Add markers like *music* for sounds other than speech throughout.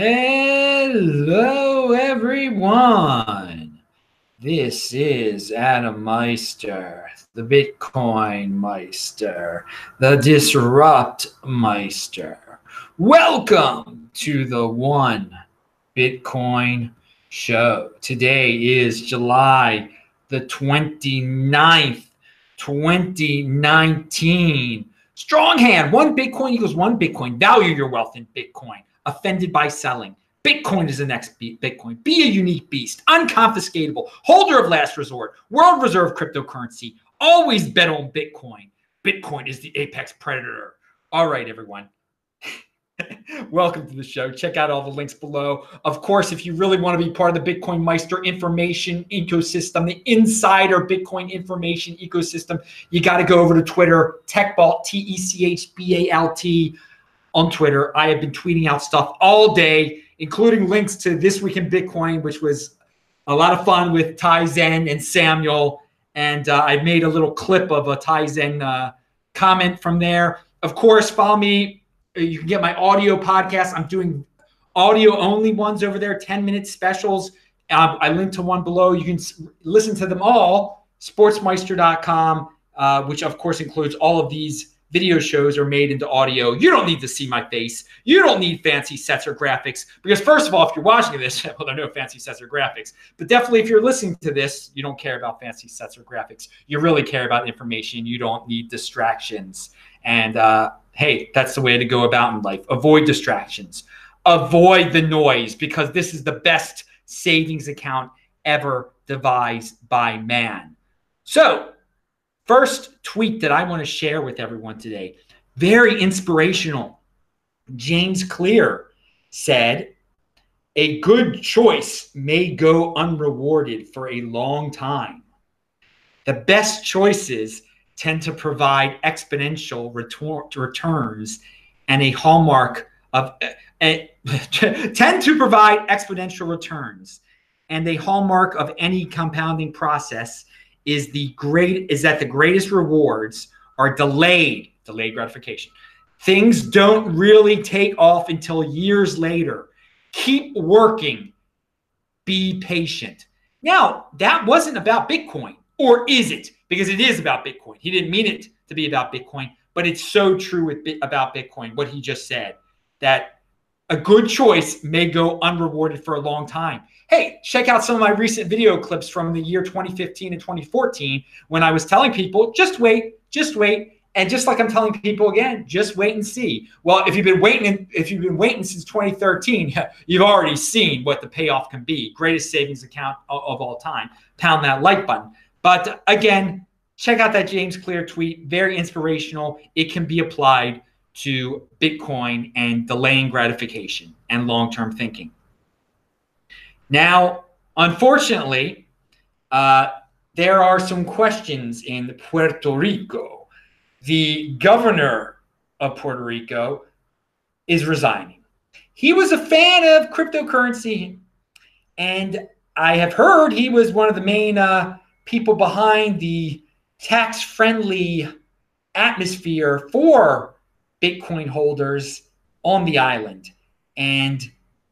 Hello, everyone. This is Adam Meister, the Bitcoin Meister, the Disrupt Meister. Welcome to the One Bitcoin Show. Today is July the 29th, 2019. Strong hand, one Bitcoin equals one Bitcoin. Value your wealth in Bitcoin offended by selling. Bitcoin is the next Bitcoin. Be a unique beast, unconfiscatable, holder of last resort, world reserve cryptocurrency. Always bet on Bitcoin. Bitcoin is the apex predator. All right, everyone. *laughs* Welcome to the show. Check out all the links below. Of course, if you really want to be part of the Bitcoin Meister information ecosystem, the insider Bitcoin information ecosystem, you got to go over to Twitter, TechBalt, T E C H B A L T on Twitter. I have been tweeting out stuff all day, including links to This Week in Bitcoin, which was a lot of fun with Tai Zen and Samuel. And uh, I made a little clip of a Tai Zen uh, comment from there. Of course, follow me. You can get my audio podcast. I'm doing audio only ones over there, 10 minute specials. Uh, I linked to one below. You can listen to them all, sportsmeister.com, uh, which of course includes all of these video shows are made into audio. You don't need to see my face. You don't need fancy sets or graphics because, first of all, if you're watching this, *laughs* well, there are no fancy sets or graphics. But definitely, if you're listening to this, you don't care about fancy sets or graphics. You really care about information. You don't need distractions. And uh, hey, that's the way to go about in life. Avoid distractions. Avoid the noise because this is the best savings account ever devised by man. So, First tweet that I want to share with everyone today, very inspirational. James Clear said, A good choice may go unrewarded for a long time. The best choices tend to provide exponential retor- returns and a hallmark of uh, *laughs* tend to provide exponential returns and a hallmark of any compounding process is the great is that the greatest rewards are delayed, delayed gratification. Things don't really take off until years later. Keep working. Be patient. Now, that wasn't about Bitcoin, or is it? Because it is about Bitcoin. He didn't mean it to be about Bitcoin, but it's so true with about Bitcoin what he just said that a good choice may go unrewarded for a long time hey, check out some of my recent video clips from the year 2015 and 2014 when I was telling people, just wait, just wait. And just like I'm telling people again, just wait and see. Well, if you've been waiting, if you've been waiting since 2013, *laughs* you've already seen what the payoff can be. Greatest savings account of, all time. Pound that like button. But again, check out that James Clear tweet. Very inspirational. It can be applied to Bitcoin and delaying gratification and long term thinking. Now, unfortunately, uh, there are some questions in Puerto Rico. The governor of Puerto Rico is resigning. He was a fan of cryptocurrency, and I have heard he was one of the main uh, people behind the tax friendly atmosphere for Bitcoin holders on the island. And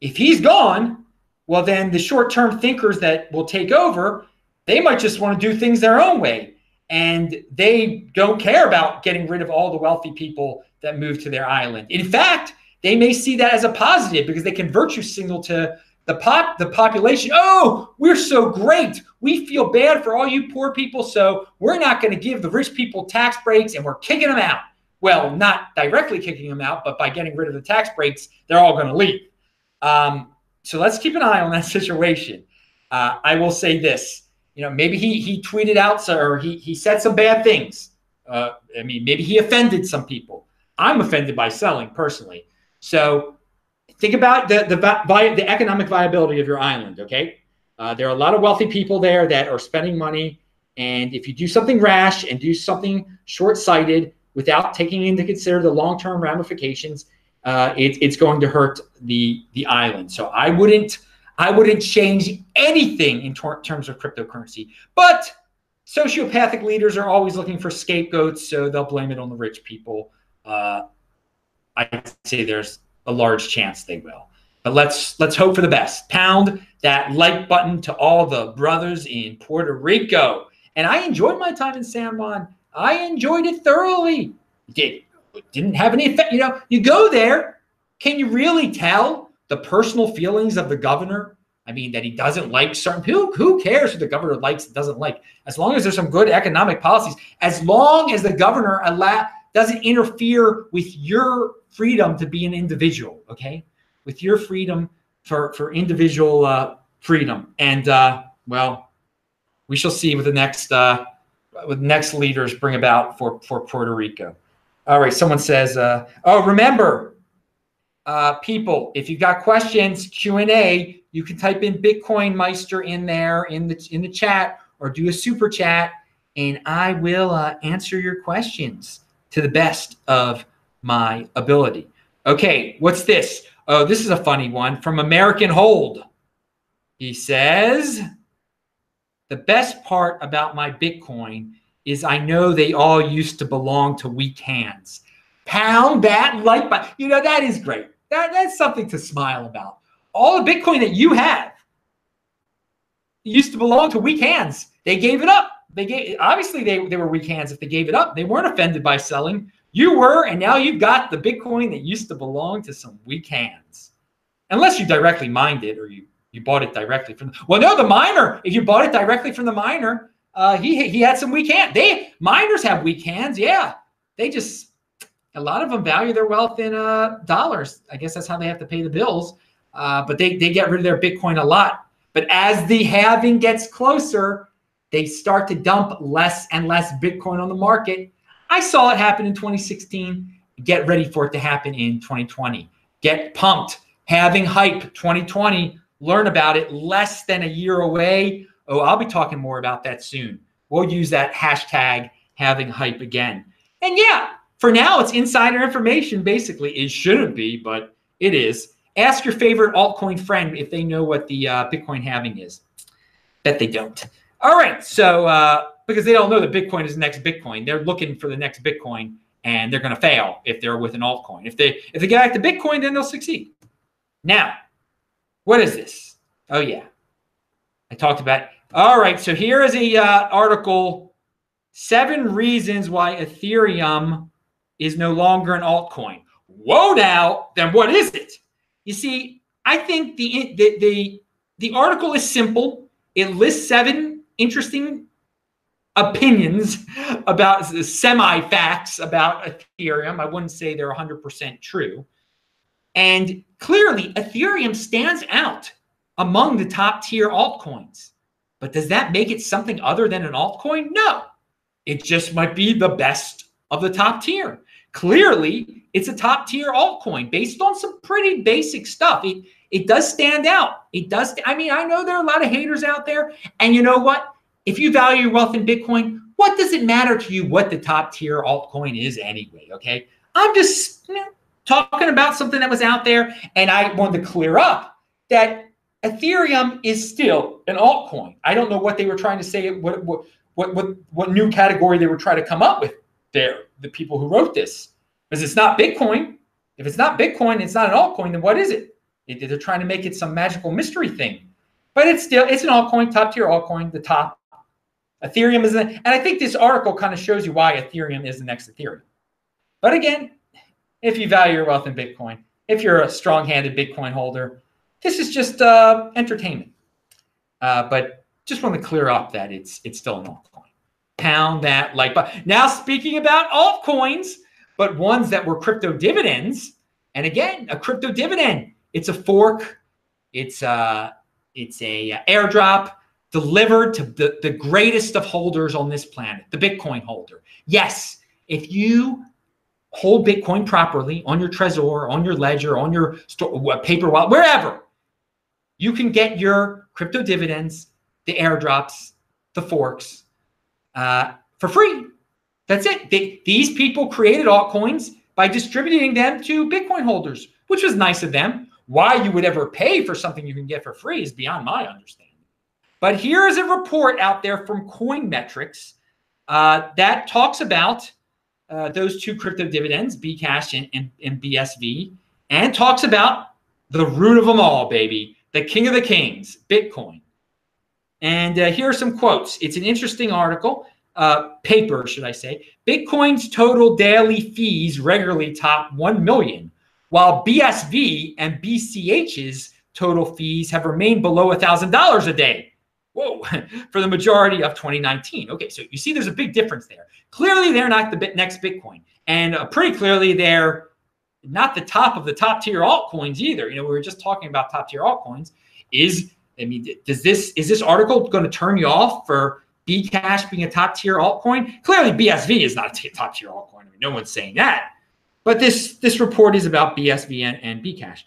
if he's gone, well, then the short term thinkers that will take over, they might just want to do things their own way. And they don't care about getting rid of all the wealthy people that move to their island. In fact, they may see that as a positive because they can virtue signal to the pop the population oh we're so great we feel bad for all you poor people so we're not going to give the rich people tax breaks and we're kicking them out well not directly kicking them out but by getting rid of the tax breaks they're all going to leave um, so let's keep an eye on that *laughs* situation. Uh, I will say this, you know, maybe he he tweeted out or he he said some bad things. Uh, I mean, maybe he offended some people. I'm offended by selling personally. So think about the the the economic viability of your island. Okay, uh, there are a lot of wealthy people there that are spending money, and if you do something rash and do something short-sighted without taking into consider the long-term ramifications, uh, it, it's going to hurt the the island. So I wouldn't I wouldn't change anything in ter- terms of cryptocurrency. But sociopathic leaders are always looking for scapegoats, so they'll blame it on the rich people. Uh, I'd say there's a large chance they will. But let's let's hope for the best. Pound that like button to all the brothers in Puerto Rico. And I enjoyed my time in San Juan. I enjoyed it thoroughly. Did didn't have any effect. You know, you go there. Can you really tell the personal feelings of the governor? I mean, that he doesn't like certain who who cares who the governor likes and doesn't like? As long as there's some good economic policies, as long as the governor allow doesn't interfere with your freedom to be an individual, okay? With your freedom for for individual uh, freedom. And uh, well, we shall see what the next uh, what next leaders bring about for for Puerto Rico. All right, someone says, uh, "Oh, remember, uh, people, if you've got questions, Q and A, you can type in Bitcoin Meister in there in the in the chat or do a super chat, and I will uh, answer your questions to the best of my ability." Okay, what's this? Oh, this is a funny one from American HODL. He says, The best part about my Bitcoin is I know they all used to belong to weak hands. Pound that like button. You know, that is great. That, that's something to smile about. All the Bitcoin that you have used to belong to weak hands. They gave it up. They gave obviously they, they were weak hands if they gave it up. They weren't offended by selling. You were, and now you've got the Bitcoin that used to belong to some weak hands. Unless you directly mined it or you you bought it directly from. Well, no, the miner. If you bought it directly from the miner, uh, he he had some weak hands. They miners have weak hands. Yeah, they just a lot of them value their wealth in uh, dollars. I guess that's how they have to pay the bills. Uh, but they they get rid of their Bitcoin a lot. But as the halving gets closer, they start to dump less and less Bitcoin on the market. I saw it happen in 2016. Get ready for it to happen in 2020. Get pumped. Halving hype 2020 learn about it less than a year away. Oh, I'll be talking more about that soon. We'll use that hashtag halving hype again. And yeah, for now, it's insider information. Basically, it shouldn't be, but it is. Ask your favorite altcoin friend if they know what the uh, Bitcoin halving is. Bet they don't. All right. So, uh, because they don't know that Bitcoin is the next Bitcoin, they're looking for the next Bitcoin and they're going to fail if they're with an altcoin. If they if they get back to Bitcoin, then they'll succeed. Now, what is this? Oh, yeah. I talked about. All right. So here is a uh, article seven reasons why Ethereum is no longer an altcoin. Whoa, now, then what is it? You see, I think the, the, the, the article is simple. It lists seven interesting opinions about semi facts about Ethereum. I wouldn't say they're 100% true. And clearly, Ethereum stands out among the top tier altcoins. But does that make it something other than an altcoin? No. It just might be the best of the top tier. Clearly, it's a top tier altcoin based on some pretty basic stuff. It, it does stand out. It does. I mean, I know there are a lot of haters out there. And you know what? If you value your wealth in Bitcoin, what does it matter to you what the top tier altcoin is anyway? Okay. I'm just you know, talking about something that was out there, and I wanted to clear up that Ethereum is still an altcoin. I don't know what they were trying to say, what what what what, what new category they were trying to come up with there, the people who wrote this. Because it's not Bitcoin. If it's not Bitcoin, it's not an altcoin, then what is it? They're trying to make it some magical mystery thing. But it's still it's an altcoin, top tier altcoin, the top. Ethereum is, and I think this article kind of shows you why Ethereum is the next Ethereum. But again, if you value your wealth in Bitcoin, if you're a strong handed Bitcoin holder, this is just uh, entertainment. Uh, but just want to clear up that it's it's still an altcoin. Pound that like button. Now speaking about altcoins, but ones that were crypto dividends. And again, a crypto dividend. It's a fork. It's a uh, it's a uh, airdrop delivered to the, the greatest of holders on this planet, the Bitcoin holder. Yes, if you hold Bitcoin properly on your Trezor, on your ledger, on your store, paper wallet, wherever, you can get your crypto dividends, the airdrops, the forks uh, for free. That's it. They, these people created altcoins by distributing them to Bitcoin holders, which was nice of them. Why you would ever pay for something you can get for free is beyond my understanding. But here is a report out there from Coinmetrics uh, that talks about uh, those two crypto dividends, Bcash and, and, and BSV, and talks about the root of them all, baby, the king of the kings, Bitcoin. And uh, here are some quotes. It's an interesting article, uh, paper, should I say. Bitcoin's total daily fees regularly top 1 million, while BSV and BCH's total fees have remained below $1,000 a day. Whoa, *laughs* for the majority of 2019. Okay, so you see there's a big difference there. Clearly, they're not the next Bitcoin. And uh, pretty clearly, they're not the top of the top tier altcoins either. You know, we were just talking about top tier altcoins. Is I mean, does this is this article going to turn you off for Bcash being a top tier altcoin? Clearly, BSV is not a top tier altcoin. I mean, no one's saying that. But this this report is about BSV and, and Bcash.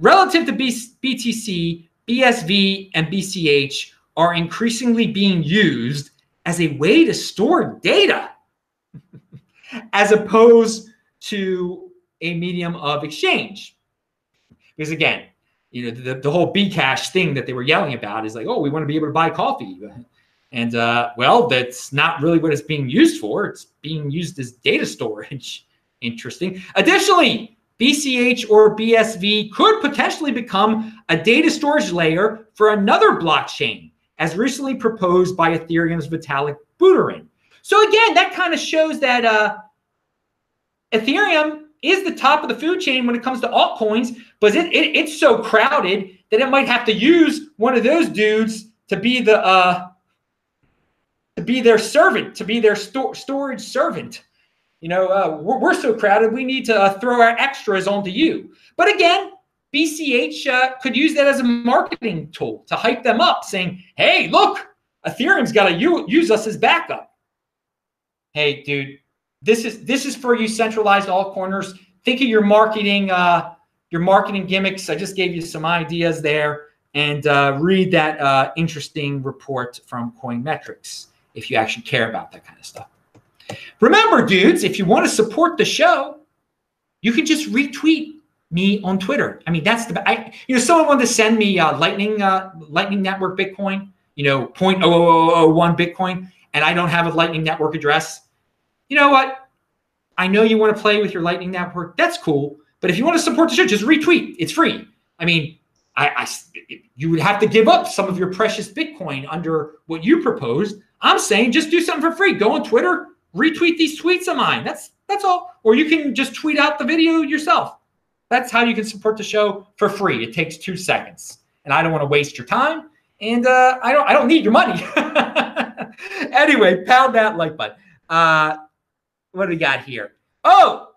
Relative to B, BTC, BSV, and BCH are increasingly being used as a way to store data, *laughs* as opposed to a medium of exchange. Because again, you know, the, the whole Bcash thing that they were yelling about is like, oh, we want to be able to buy coffee. And uh, well, that's not really what it's being used for. It's being used as data storage. *laughs* Interesting. Additionally, BCH or BSV could potentially become a data storage layer for another blockchain, as recently proposed by Ethereum's Vitalik Buterin. So again, that kind of shows that uh, Ethereum is the top of the food chain when it comes to altcoins, but it, it, it's so crowded that it might have to use one of those dudes to be the uh, to be their servant, to be their sto- storage servant. You know, uh, we're, we're, so crowded, we need to uh, throw our extras onto you. But again, BCH uh, could use that as a marketing tool to hype them up, saying, "Hey, look, Ethereum's got to use us as backup." Hey, dude, this is this is for you centralized altcoiners. Think of your marketing uh, your marketing gimmicks. I just gave you some ideas there, and uh, read that uh, interesting report from Coinmetrics if you actually care about that kind of stuff. Remember, dudes, if you want to support the show, you can just retweet me on Twitter. I mean, that's the I, you know someone wanted to send me uh, Lightning uh, Lightning Network Bitcoin, you know, 0.00001 Bitcoin, and I don't have a Lightning Network address you know what? I know you want to play with your Lightning Network. That's cool. But if you want to support the show, just retweet. It's free. I mean, I, I, you would have to give up some of your precious Bitcoin under what you proposed. I'm saying just do something for free. Go on Twitter, retweet these tweets of mine. That's that's all. Or you can just tweet out the video yourself. That's how you can support the show for free. It takes two seconds, and I don't want to waste your time, and uh, I don't I don't need your money. *laughs* anyway, pound that like button. Uh, what do we got here? Oh,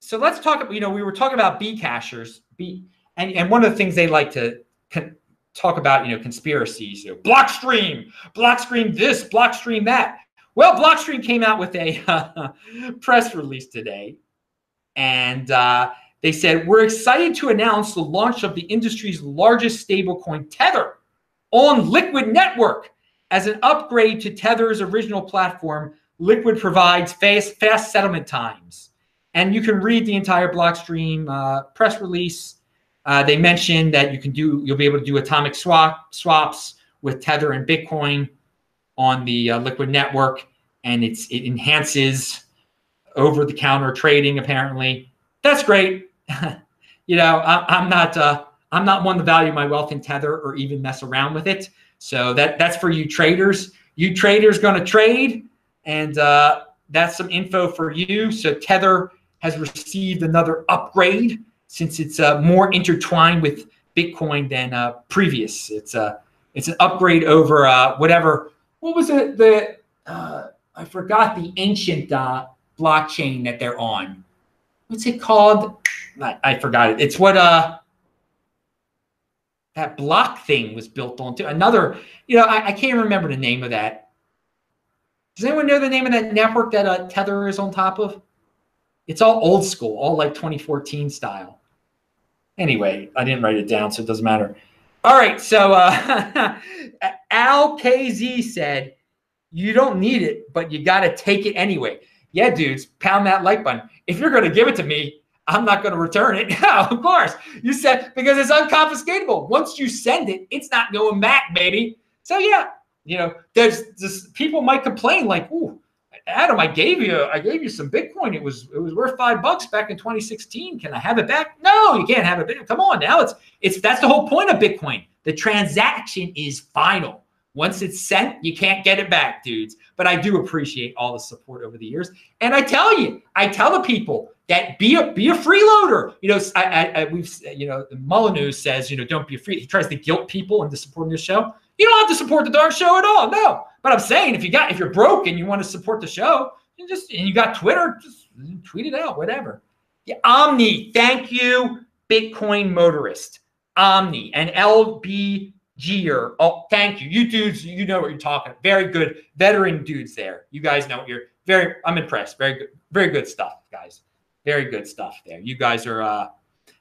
so let's talk you know, we were talking about B cashers, B, and, and one of the things they like to con- talk about, you know, conspiracies, you know, Blockstream, Blockstream this, Blockstream that. Well, Blockstream came out with a *laughs* press release today, and uh, they said, We're excited to announce the launch of the industry's largest stablecoin, Tether, on Liquid Network as an upgrade to Tether's original platform Liquid provides fast, fast settlement times. And you can read the entire Blockstream uh, press release. Uh, they mentioned that you can do, you'll be able to do atomic swap swaps with Tether and Bitcoin on the uh, Liquid network, and it's it enhances over-the-counter trading. Apparently, that's great. *laughs* you know, I, am not uh, I'm not one to value my wealth in Tether or even mess around with it. So that that's for you traders. You traders to trade and uh, that's some info for you. So Tether has received another upgrade since it's uh, more intertwined with Bitcoin than uh, previous. It's a uh, it's an upgrade over uh, whatever. What was it? The uh, I forgot the ancient blockchain that they're on. What's it called? I, I forgot it. It's what uh that block thing was built onto. Another, you know, I, I can't remember the name of that does anyone know the name of that network that uh, Tether is on top of? It's all old school, all like 2014 style. Anyway, I didn't write it down, so it doesn't matter. All right, so uh, *laughs* Al KZ said, "You don't need it, but you got to take it anyway." Yeah, dudes, pound that like button. If you're going to give it to me, I'm not going to return it. *laughs* Of course. You said because it's unconfiscatable. Once you send it, it's not going back, baby. So yeah, you know, there's this people might complain like, "Ooh, Adam, I gave you I gave you some Bitcoin. It was it was worth five bucks back in 2016. Can I have it back? No, you can't have it back. Come on now. It's it's that's the whole point of Bitcoin. The transaction is final. Once it's sent, you can't get it back, dudes. But I do appreciate all the support over the years. And I tell you, I tell the people that be a be a freeloader. You know, I, I, I we've you know, Molyneux says, you know, don't be a free. He tries to guilt people into supporting the show. You don't have to support the darn show at all. No. But I'm saying if you got if you're broke and you want to support the show, you just and you got Twitter, just tweet it out, whatever. Yeah, Omni, thank you, Bitcoin motorist. Omni and LB Gear. Oh, thank you. You dudes, you know what you're talking. About. Very good veteran dudes there. You guys know what you're very I'm impressed. Very good, very good stuff, guys. Very good stuff there. You guys are uh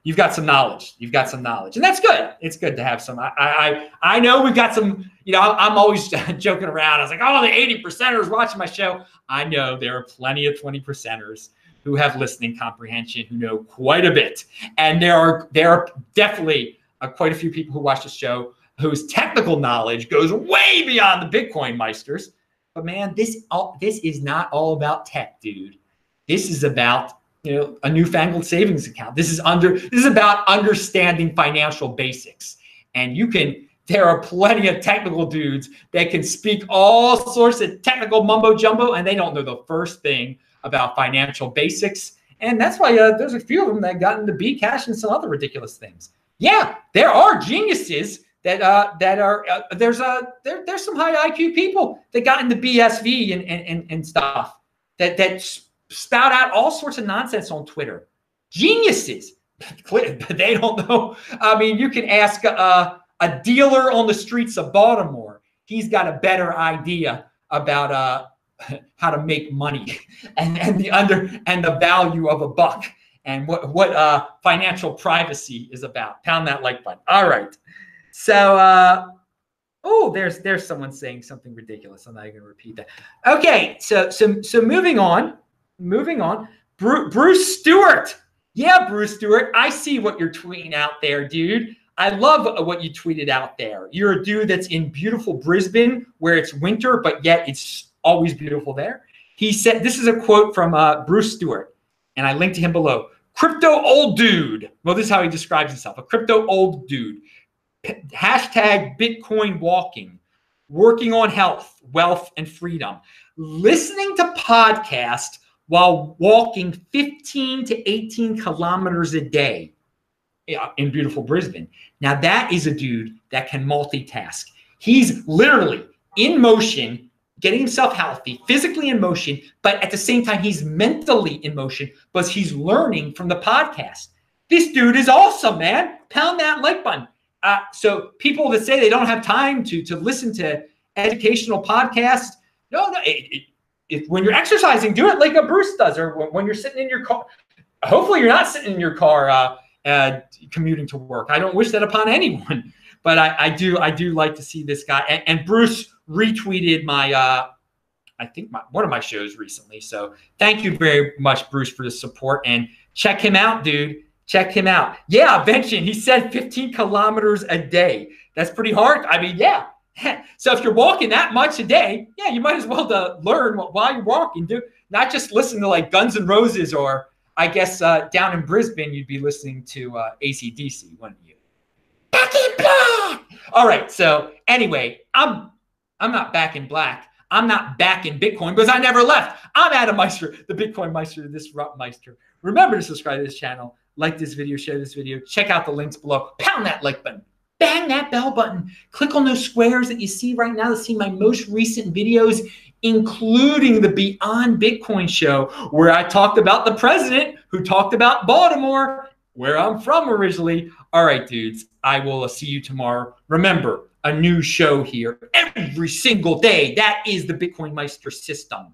you've got some knowledge. You've got some knowledge, and that's good. It's good to have some. I I I know we've got some. You know, I'm always *laughs* joking around. I was like, oh, the 80 percenters watching my show. I know there are plenty of 20 percenters who have listening comprehension, who know quite a bit, and there are there are definitely uh, quite a few people who watch the show whose technical knowledge goes way beyond the Bitcoin meisters. But man, this all this is not all about tech, dude. This is about you know a newfangled savings account. This is under this is about understanding financial basics. And you can there are plenty of technical dudes that can speak all sorts of technical mumbo jumbo and they don't know the first thing about financial basics. And that's why uh, there's a few of them that got into b cash and some other ridiculous things. Yeah there are geniuses that uh, that are uh, there's a uh, there, there's some high IQ people that got into BSV and and, and, and stuff that that spout out all sorts of nonsense on Twitter. Geniuses, *laughs* they don't know. I mean, you can ask a, a dealer on the streets of Baltimore. He's got a better idea about uh, *laughs* how to make money *laughs* and, and the under and the value of a buck and what what uh, financial privacy is about. Pound that like button. All right. So uh, oh, there's there's someone saying something ridiculous. I'm not even to repeat that. Okay. So so so moving on moving on. Bruce Stewart. Yeah, Bruce Stewart. I see what you're tweeting out there, dude. I love what you tweeted out there. You're a dude that's in beautiful Brisbane where it's winter, but yet it's always beautiful there. He said, This is a quote from uh, Bruce Stewart, and I linked to him below. Crypto old dude. Well, this is how he describes himself a crypto old dude. Hashtag Bitcoin walking, working on health, wealth, and freedom, listening to podcast while walking 15 to 18 kilometers a day in beautiful Brisbane. Now, that is a dude that can multitask. He's literally in motion, getting himself healthy, physically in motion, but at the same time, he's mentally in motion because he's learning from the podcast. This dude is awesome, man. Pound that like button. Uh, so, people that say they don't have time to, to listen to educational podcasts, no, no, it, it, if when you're exercising, do it like a Bruce does, or when, when you're sitting in your car. Hopefully, you're not sitting in your car uh, uh, commuting to work. I don't wish that upon anyone, *laughs* but I, I do. I do like to see this guy. And, and Bruce retweeted my, uh, I think my, one of my shows recently. So thank you very much, Bruce, for the support. And check him out, dude. Check him out. Yeah, benching. He said 15 kilometers a day. That's pretty hard. I mean, yeah, *laughs* so if you're walking that much a day, yeah, you might as well to learn while you're walking. Do not just listen to like Guns N' Roses or I guess uh, down in Brisbane you'd be listening to uh, ACDC, wouldn't you? Back in black. All right. So anyway, I'm I'm not back in black. I'm not back in Bitcoin because I never left. I'm Adam Meister, the Bitcoin Meister, Disrupt Meister. Remember to subscribe to this channel, like this video, share this video, check out the links below, pound that like button bang that bell button. Click on those squares that you see right now to see my most recent videos, including the Beyond Bitcoin show, where I talked about the president who talked about Baltimore, where I'm from originally. All right, dudes, I will see you tomorrow. Remember, a new show here every single day. That is the Bitcoin Meister system.